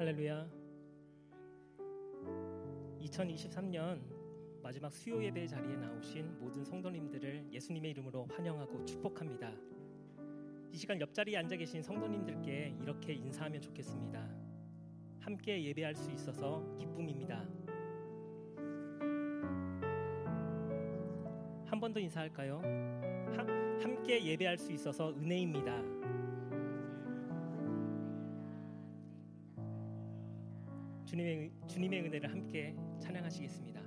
할렐루야. 2023년 마지막 수요 예배 자리에 나오신 모든 성도님들을 예수님의 이름으로 환영하고 축복합니다. 이 시간 옆자리에 앉아 계신 성도님들께 이렇게 인사하면 좋겠습니다. 함께 예배할 수 있어서 기쁨입니다. 한 번 더 인사할까요? 하, 함께 예배할 수 있어서 은혜입니다. 주님의 주님의 은혜를 함께 찬양하시겠습니다.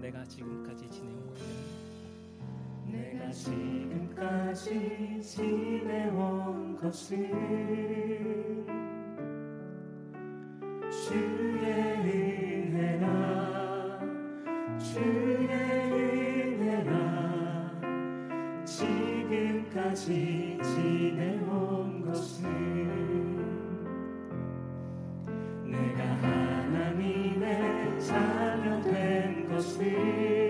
내가 지금까지 지내온 것은 내가 지금까지 지내온 것은 지금까지 지내온 것은 내가 하나님의 자녀 된 것은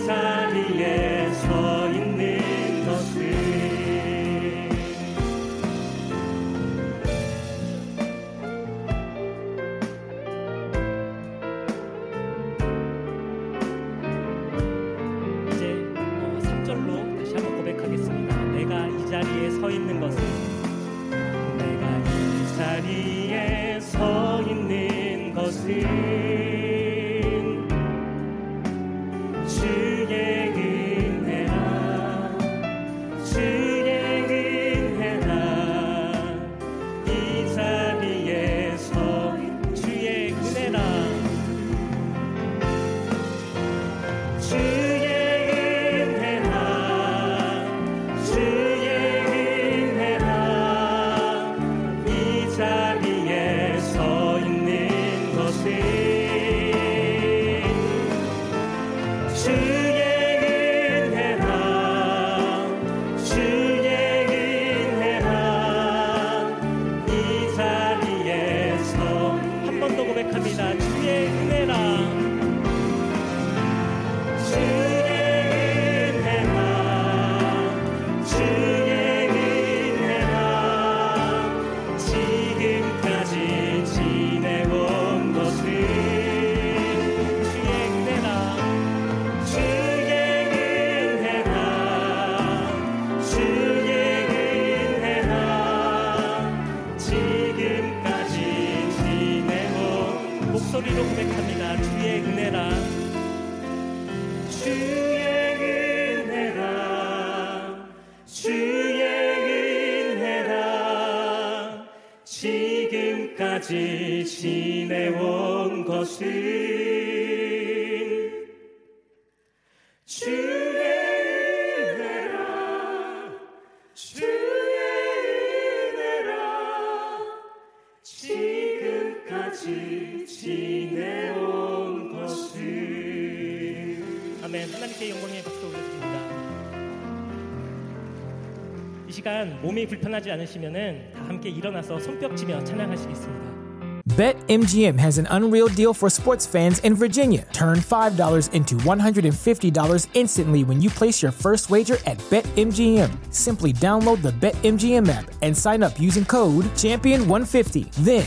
이 자리에 목소리로 고백합니다. 주의 은혜라. 주의 은혜라. 주의 은혜라. 지금까지 지내온 것을 아멘. 하나님께 영광의 박수 올려드립니다. 이 시간 몸이 불편하지 않으시면은 다 함께 일어나서 찬양하시겠습니다. BetMGM has an unreal deal for sports fans in Virginia. Turn $5 into $150 instantly when you place your first wager at BetMGM. Simply download the BetMGM app and sign up using code Champion150. Then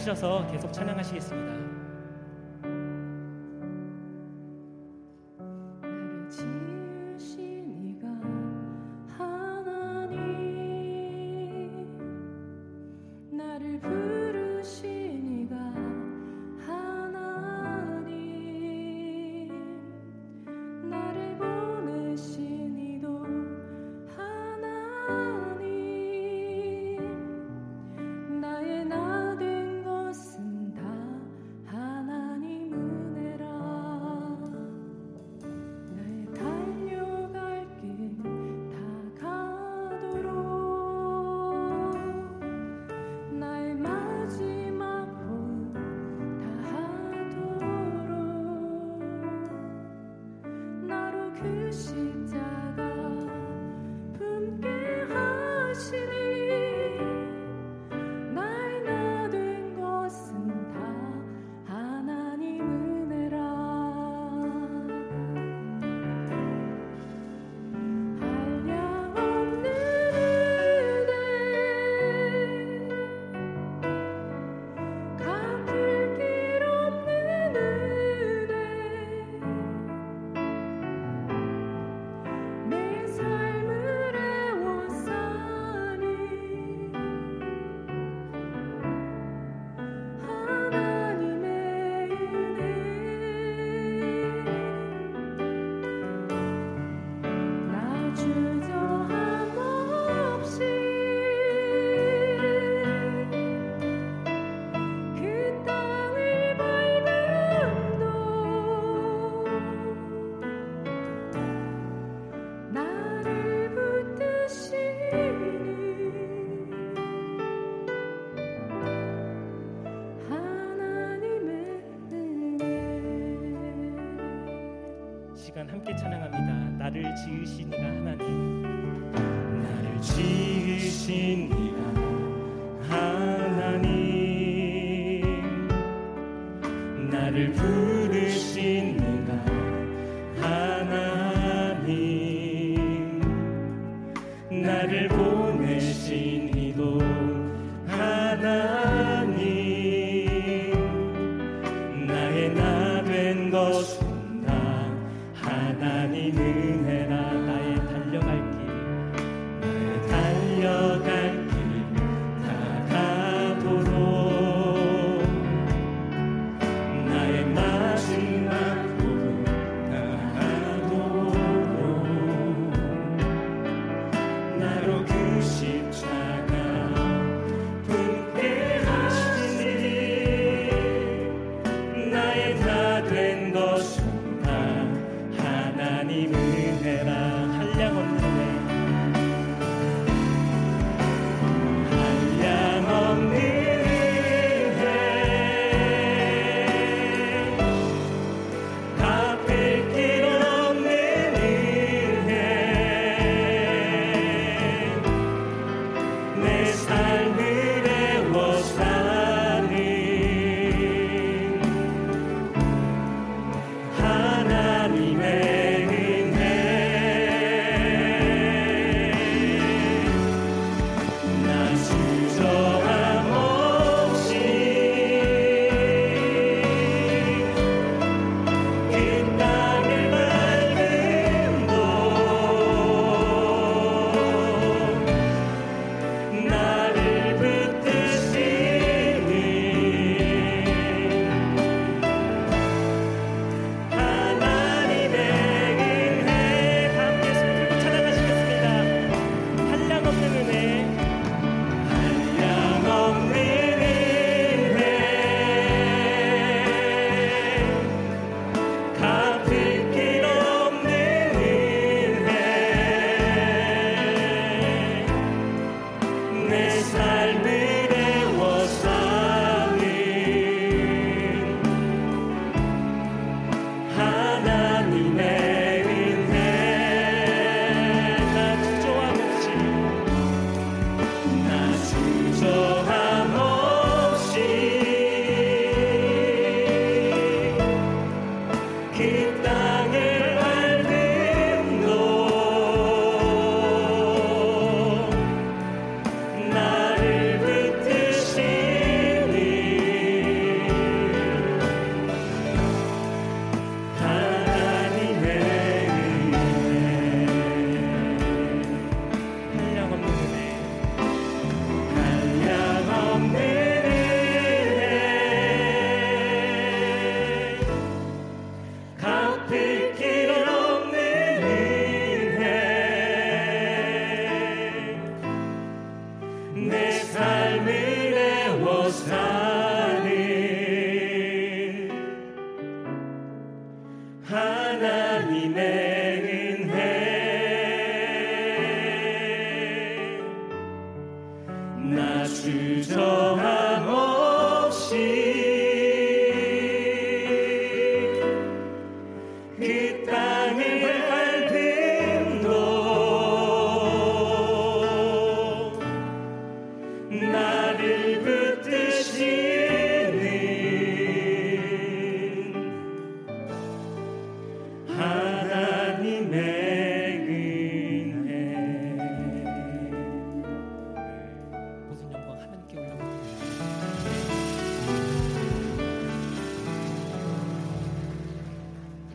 앉으셔서 계속 찬양하시겠습니다. 함께 찬양합니다. 나를 지으신 이가 하나님. 나를 지으신 이가 하나님. 나를 부르신 이가 하나님. 나를 보내신 이도 하나님.